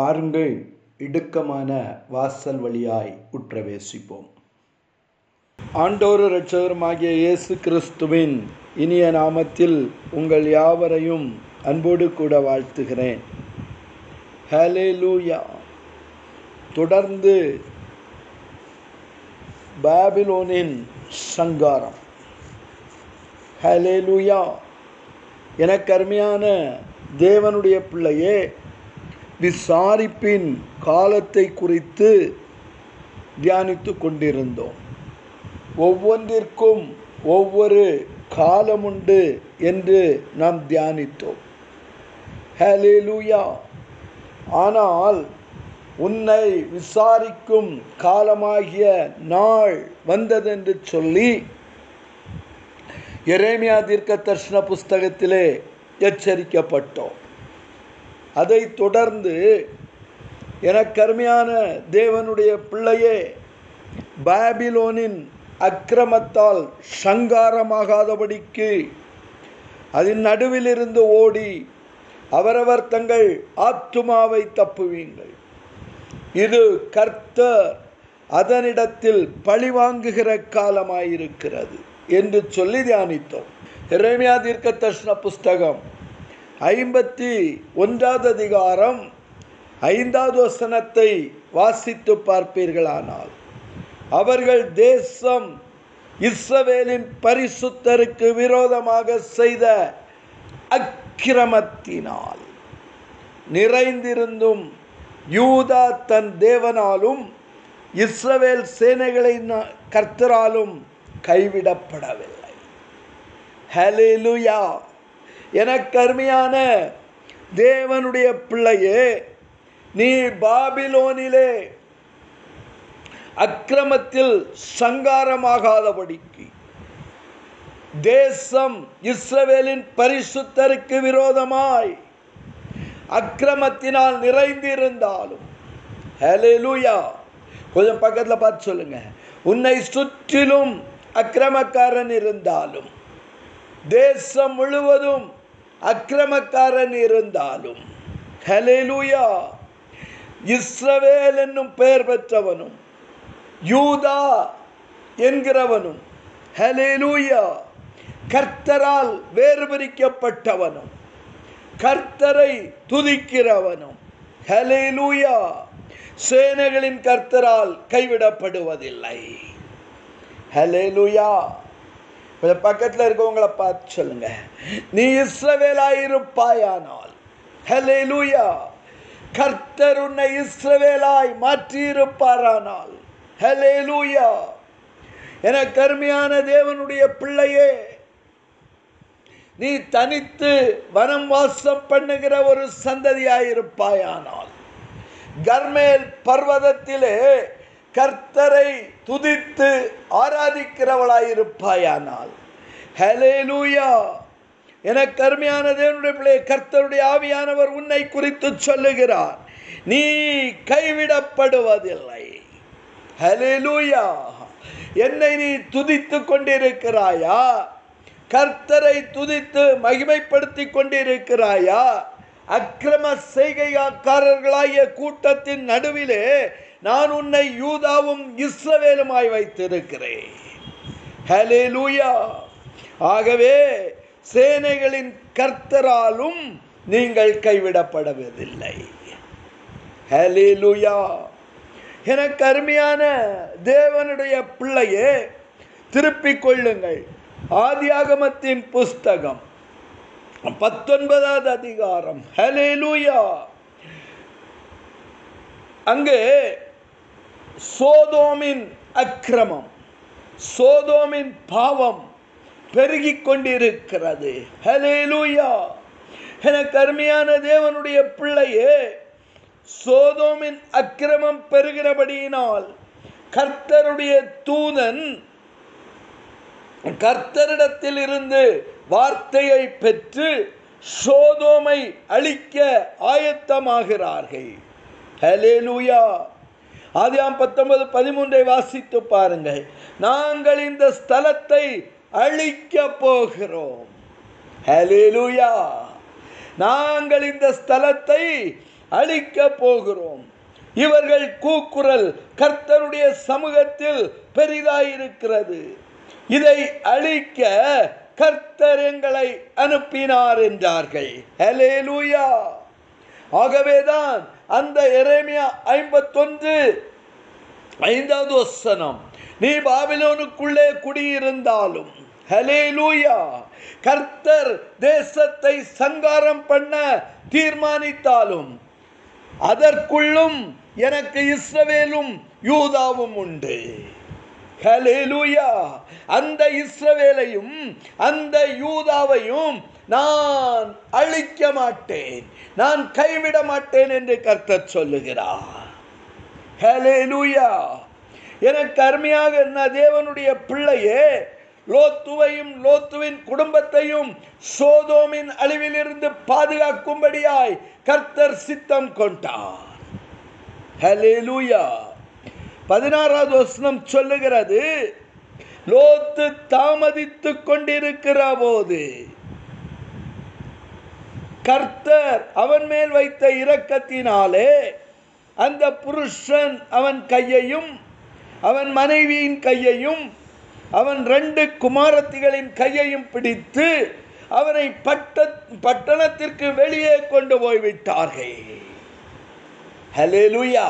பாருங்கள் இடுக்கமான வாசல் வழியாய் உற்றவேசிப்போம். ஆண்டோரு இரட்சகருமாகிய இயேசு கிறிஸ்துவின் இனிய நாமத்தில் உங்கள் யாவரையும் அன்போடு கூட வாழ்த்துகிறேன். ஹalleluya. தொடர்ந்து பாபிலோனின் சங்காரம். ஹalleluya. எனக்கு அருமையான தேவனுடைய பிள்ளையே விசாரிப்பின் காலத்தை குறித்து தியானித்து கொண்டிருந்தோம் ஒவ்வொன்றிற்கும் ஒவ்வொரு காலமுண்டு என்று நாம் தியானித்தோம். ஹலேலூயா ஆனால் உன்னை விசாரிக்கும் காலமாகிய நாள் வந்ததென்று சொல்லி எரேமியா தீர்க்க தர்ஷன புஸ்தகத்திலே எச்சரிக்கப்பட்டோம். அதை தொடர்ந்து எனக்கருமையான தேவனுடைய பிள்ளையே பாபிலோனின் அக்கிரமத்தால் சங்காரமாகாதபடிக்கு அதன் நடுவிலிருந்து ஓடி அவரவர் தங்கள் ஆத்துமாவை தப்புவீங்கள். இது கர்த்தர் அதனிடத்தில் பழிவாங்குகிற காலமாயிருக்கிறது என்று சொல்லி தியானித்தோம். இறைமையா தீர்க்க தர்ஷன புஸ்தகம் ஐம்பத்தி ஒன்றாவது அதிகாரம் ஐந்தாவது வசனத்தை வாசித்து பார்ப்பீர்களானால் அவர்கள் தேசம் இஸ்ரவேலின் பரிசுத்தருக்கு விரோதமாக செய்த அக்கிரமத்தினால் நிறைந்திருந்தும் யூதா தன் தேவனாலும் இஸ்ரவேல் சேனைகளை கர்த்தராலும் கைவிடப்படவில்லை. ஹலிலுயா எனக்கு அருமையான தேவனுடைய பிள்ளையே நீ பாபிலோனிலே அக்கிரமத்தில் சங்காரமாகாதபடிக்கு தேசம் இஸ்ரவேலின் பரிசுத்தருக்கு விரோதமாய் அக்கிரமத்தினால் நிறைந்திருந்தாலும் ஹலேலூயா கொஞ்சம் பக்கத்தில் பார்த்து சொல்லுங்க. உன்னை சுற்றிலும் அக்கிரமக்காரன் இருந்தாலும் தேசம் முழுவதும் அக்கிரமக்காரன் இருந்தாலும் ஹலெலுயா இஸ்ரவேல் என்னும் பெயர் பெற்றவனும் யூதா என்கிறவனும் ஹலெலுயா கர்த்தரால் வேறுபிரிக்கப்பட்டவனும் கர்த்தரை துதிக்கிறவனும் ஹலெலுயா சேனைகளின் கர்த்தரால் கைவிடப்படுவதில்லை. ஹலெலுயா கொஞ்சம் பக்கத்தில் இருக்கவங்களை பார்த்து சொல்லுங்க. நீ இஸ்ரவேலாயிருப்பாயானால் ஹலேலூயா கர்த்தர் உன்னை இஸ்ரவேலாய் மாற்றியிருப்பாரானால் ஹலேலூயா என கருமையான தேவனுடைய பிள்ளையே நீ தனித்து வனம் வாசம் பண்ணுகிற ஒரு சந்ததியாயிருப்பாயானால் கர்மேல் பர்வதத்திலே கர்த்தரை துதித்து ஆராதிக்கிறவளாயிருப்பாயானால். ஹலேலூயா என கருமையான தேவனுடைய பிள்ளை கர்த்தருடைய ஆவியானவர் உன்னை குறித்து சொல்லுகிறார். நீ கைவிடப்படுவதில்லை. ஹலேலூயா என்னை நீ துதித்து கொண்டிருக்கிறாயா? கர்த்தரை துதித்து மகிமைப்படுத்தி கொண்டிருக்கிறாயா? அக்கிரம செய்கைக்காரர்களாகிய கூட்டத்தின் நடுவிலே நான் உன்னை யூதாவும் இஸ்ரவேலுமாய் வைத்திருக்கிறேன். ஹலேலூயா ஆகவே சேனைகளின் கர்த்தராலும் நீங்கள் கைவிடப்படுவதில்லை ஹலேலூயா எனக்கு அருமையான தேவனுடைய பிள்ளையே திருப்பிக் கொள்ளுங்கள். ஆதியாகமத்தின் புஸ்தகம் பத்தொன்பதாவது அதிகாரம். ஹலேலூயா அங்கே சோதோமின் அக்கிரமம் சோதோமின் பாவம் பெருகி கொண்டிருக்கிறது. ஹலேலூயா எனக்கு அருமையான தேவனுடைய பிள்ளையே சோதோமின் அக்கிரமம் பெறுகிறபடியினால் கர்த்தருடைய தூதன் கர்த்தரிடத்தில் இருந்து வார்த்தையை பெற்று சோதோமை அழிக்க ஆயத்தமாகிறார்கள். ஹலேலூயா ஆதியாம் பத்தொன்பது பதிமூன்றை வாசித்து பாருங்கள். நாங்கள் இந்த ஸ்தலத்தை அழிக்க போகிறோம். ஹலேலூயா நாங்கள் இந்த ஸ்தலத்தை அழிக்க போகிறோம். இவர்கள் கூக்குரல் கர்த்தருடைய சமூகத்தில் பெரிதாயிருக்கிறது. இதை அழிக்க கர்த்தர் எங்களை அனுப்பினார் என்றார்கள். ஹalleluya ஆகவேதான் அந்த எரேமியா ஐம்பத்தொன்று ஐந்தாவது வசனம். நீ பாபிலோனுக்குள்ளே குடியிருந்தாலும் ஹலேலூயா கர்த்தர் தேசத்தை சங்காரம் பண்ண தீர்மானித்தாலும் அதற்குள்ளும் எனக்கு இஸ்ரவேலும் யூதாவும் உண்டு. ஹலெலுயா அந்த இஸ்ரவேலையும் அந்த யூதாவையும் நான் அழிக்க மாட்டேன். நான் கைவிட மாட்டேன் என்று கர்த்தர் சொல்லுகிறார். ஹலேலூயா எனக்கு அருமையாக என்ன தேவனுடைய பிள்ளையே லோத்துவையும் லோத்துவின் குடும்பத்தையும் சோதோமின் அழிவிலிருந்து பாதுகாக்கும்படியாய் கர்த்தர் சித்தம் கொண்டார். ஹலெலுயா பதினாறாவது வசனம் சொல்லுகிறது. லோத்து தாமதித்துக் கொண்டிருக்கிற போது கர்த்தர் அவன் மேல் வைத்த இரக்கத்தினாலே அந்த புருஷன் அவன் கையையும் அவன் மனைவியின் கையையும் அவன் ரெண்டு குமாரத்திகளின் கையையும் பிடித்து அவனை பட்ட பட்டணத்திற்கு வெளியே கொண்டு போய்விட்டார்கள். ஹலே லுயா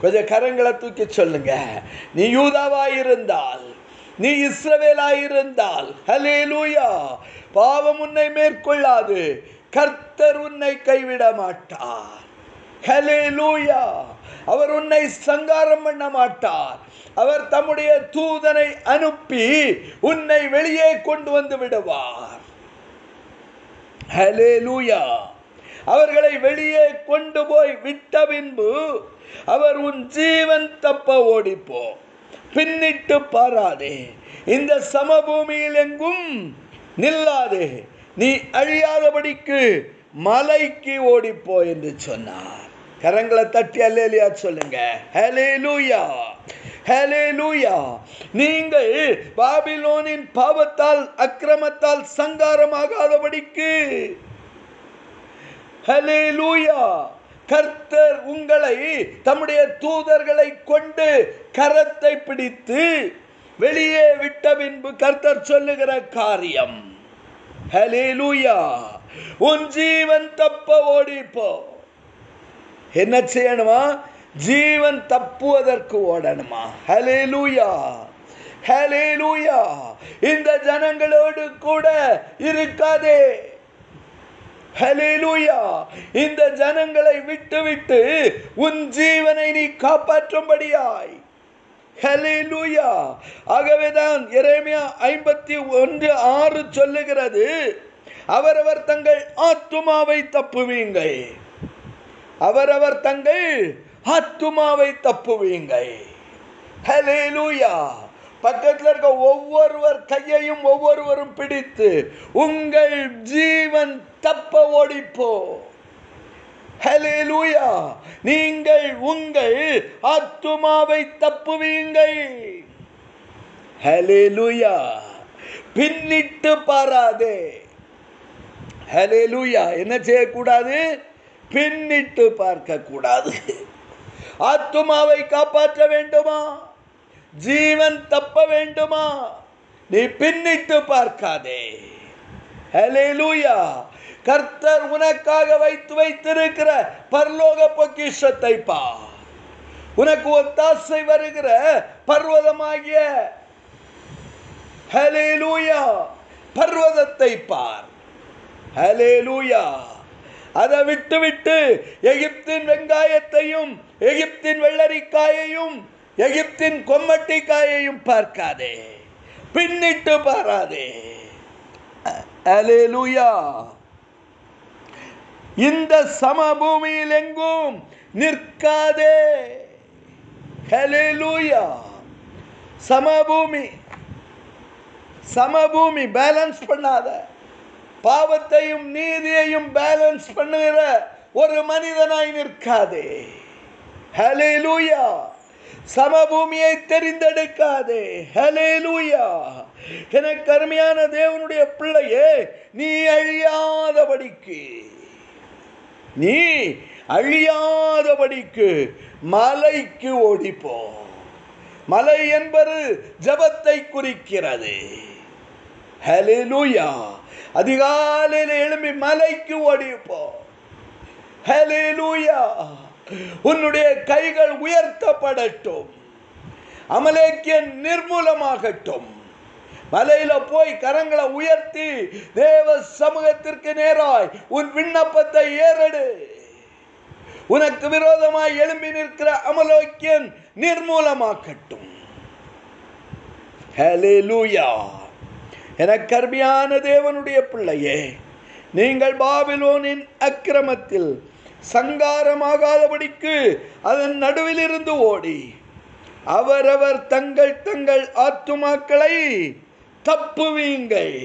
கொஞ்சம் கரங்களை தூக்கி சொல்லுங்க. நீ யூதாவாயிருந்தால் நீ இஸ்ரவேலாயிருந்தால் ஹலேலூயா பாவம் உன்னை மேற்கொள்ளாது கர்த்தர் உன்னை கைவிட மாட்டார் ஹலே லூயா அவர் உன்னை சங்காரம் பண்ண மாட்டார் அவர் தம்முடைய தூதனை அனுப்பி உன்னை வெளியே கொண்டு வந்து விடுவார். ஹலே லூயா அவர்களை வெளியே கொண்டு போய் விட்ட பின்பு அவர் உன் ஜீவன் தப்ப ஓடிப்போ. பின்னிட்டு பாராதே. இந்த சமபூமியில் எங்கும் நில்லாதே. நீ அழியாதபடிக்கு மலைக்கு ஓடிப்போ என்று சொன்னார். கரங்களை தட்டி அல்லேலியா சொல்லுங்க. ஹலே லூயா ஹலே லூயா நீங்கள் பாபிலோனின் பாவத்தால் அக்கிரமத்தால் சங்காரமாகாதபடிக்கு ஹலேலூயா கர்த்தர் உங்களை தம்முடைய தூதர்களை கொண்டு கரத்தை பிடித்து வெளியே விட்ட பின்பு கர்த்தர் சொல்லுகிற காரியம். ஹலேலூயா உன் ஜீவன் தப்ப ஓடிப்போ. என்ன செய்யணுமா? ஜீவன் தப்புவதற்கு ஓடணுமா? ஹலே லூயா ஹலே லூயா இந்த ஜனங்களோடு கூட இருக்காதே. இந்த ஜனங்களை விட்டு விட்டு உன் ஜீவனை நீ காப்பாற்றும்படியாய். ஹலேலூயா ஆகவேதான் இறைமையா ஐம்பத்தி ஒன்று ஆறு சொல்லுகிறது அவரவர் தங்கள் ஆத்துமாவை தப்புவீங்கள் அவரவர் தங்கள் ஆத்துமாவை தப்புவீங்கள் ஹலேலூயா பக்கத்தில் இருக்க ஒவ்வொருவர் கையையும் ஒவ்வொருவரும் பிடித்து உங்கள் ஜீவன் தப்ப ஓடிப்போ. ஹலேலூயா நீங்கள் உங்கள் ஆத்துமாவை தப்புவீங்கள். ஹலேலூயா பின்னிட்டு பாராதே. ஹலேலூயா என்ன செய்யக்கூடாது? பின்னிட்டு பார்க்க கூடாது ஆத்துமாவை காப்பாற்ற வேண்டுமா? ஜீவன் தப்ப வேண்டுமா? நீ பின்னிட்டு பார்க்காதே. ஹலேலூயா கர்த்தர் உனக்காக வைத்து வைத்திருக்கிற பரலோக பொக்கிஷத்தை பா. உனக்கு ஒத்தாசை வருகிற பர்வதமாகிய ஹலேலூயா பர்வதத்தை பார். ஹலேலூயா அதை விட்டு விட்டு எகிப்தின் வெங்காயத்தையும் எகிப்தின் வெள்ளரிக்காயையும் எகிப்தின் கொம்மட்டிக்காயையும் பார்க்காதே பின்னிட்டு பாராதே. அலேலுயா இந்த சமபூமியில் எங்கும் நிற்காதே. ஹலேலூயா சமபூமி சமபூமி பேலன்ஸ் பண்ணாத. பாவத்தையும் நீதியையும் பேலன்ஸ் பண்ணுகிற ஒரு மனிதனாய் நிற்காதே. ஹலேலூயா சமபூமியை தெரிந்தெடுக்காதே. ஹலேலூயா எனக்கு அருமையான தேவனுடைய பிள்ளையே நீ அழியாதபடிக்கு நீ அழியாதபடிக்கு மலைக்கு ஓடிப்போ. மலை என்பது ஜபத்தை குறிக்கிறது. ஹalleluya அதிகாலையில் எழும்பி மலைக்கு ஓடிப்போ. லூயா உன்னுடைய கைகள் உயர்த்தப்படட்டும். அமலேக்கியன் நிர்மூலமாகட்டும். மலையில போய் கரங்களை உயர்த்தி தேவ சமூகத்திற்கு நேராய் உன் விண்ணப்பத்தை ஏறெடு. உனக்கு விரோதமாய் எழும்பி நிற்கிற அமலோக்கியன் நிர்மூலமாக்கட்டும். என எனக்கு தேவனுடைய பிள்ளையே நீங்கள் பாபிலோனின் அக்கிரமத்தில் சங்காரமாகாதபடிக்கு அதன் நடுவில் இருந்து ஓடி. அவரவர் தங்கள் தங்கள் ஆத்துமாக்களை தப்புவீங்கள்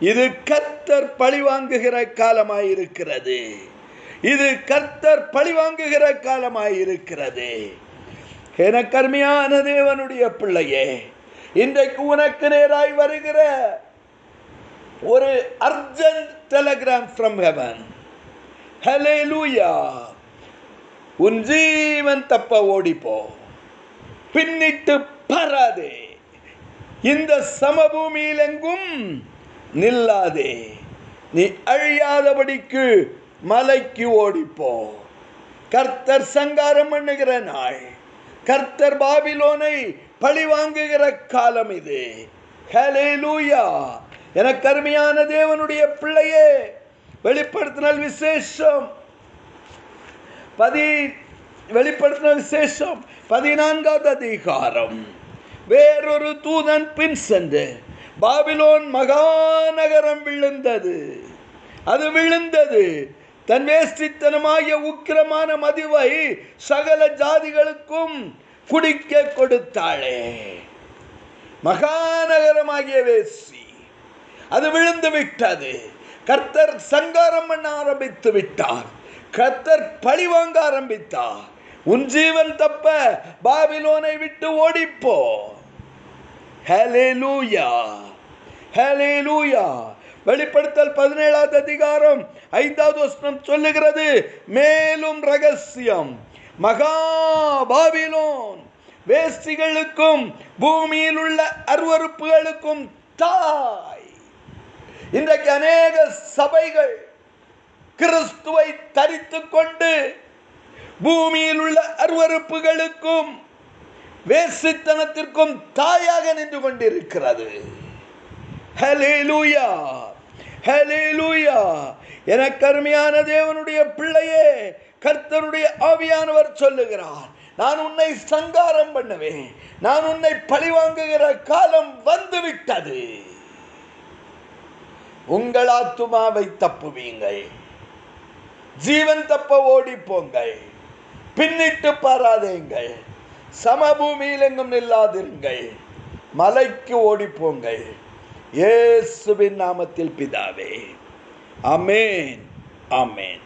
இது கர்த்தர் பழிவாங்குகிற காலமாயிருக்கிறது. இது கர்த்தர் பழிவாங்குகிற காலமாயிருக்கிறது. எனக்கு அருமையான தேவனுடைய பிள்ளையே இன்றைக்கு உனக்கு நேராய் வருகிற ஒரு அர்ஜென்ட் டெலகிராம் ஃப்ரம் ஹெவன். ஹalleluya உன் ஜீவன் தப்ப ஓடிப்போ. பின்னிட்டு பராதே. இந்த சமபூமியிலெங்கும் நில்லாதே. நீ அழியாதபடிக்கு மலைக்கு ஓடிப்போ. கர்த்தர் சங்காரம் பண்ணுகிற நாள். கர்த்தர் பாபிலோனை பழி வாங்குகிற காலம் இது. ஹலே லூயா என கருமையான தேவனுடைய பிள்ளையே. வெளிப்படுத்தினால் விசேஷம். பதி வெளிப்படுத்தின விசேஷம். பதினான்காவது அதிகாரம். வேறொரு தூதன் பின் சென்று பாபிலோன் மகாநகரம் விழுந்தது. அது விழுந்தது. தன் வேஷ்டித்தனமாகிய உக்கிரமான மதிவை சகல ஜாதிகளுக்கும் குடிக்க கொடுத்தாளே. மகாநகரமாகிய வேசி அது விழுந்து விட்டது. கர்த்தர் சங்காரம் பண்ண ஆரம்பித்து விட்டார். கர்த்தர் பழி வாங்க ஆரம்பித்தார். உன் ஜீவன் தப்ப பாபிலோனை விட்டு ஓடிப்போ. வெளிப்படுத்தல் பதினேழாவது அதிகாரம் ஐந்தாவது வசனம் சொல்லுகிறது மேலும் ரகசியம் மகா பாபிலோன் வேஸ்டிகளுக்கும் பூமியில் உள்ள அருவறுப்புகளுக்கும் தாய். இன்றைக்கு அநேக சபைகள் கிறிஸ்துவை தரித்து கொண்டு பூமியில் உள்ள அருவறுப்புகளுக்கும் வேசித்தனத்திற்கும் தாயாக நின்று கொண்டிருக்கிறது. ஹalleluya ஹalleluya எனக்கு அருமையான தேவனுடைய பிள்ளையே கர்த்தருடைய ஆவியானவர் சொல்லுகிறார் நான் உன்னை சங்காரம் பண்ணுவேன். நான் உன்னை பழிவாங்குகிற காலம் வந்துவிட்டது. உங்கள் ஆத்துமாவை தப்புவீங்கள். ஜீவன் தப்ப ஓடி போங்கள் பின்னிட்டு பாராதேங்கள். சமபூமியில் எங்கும் நில்லாதிருங்கள். மலைக்கு ஓடி போங்கள் இயேசுவின் நாமத்தில் பிதாவே. அமேன் அமேன்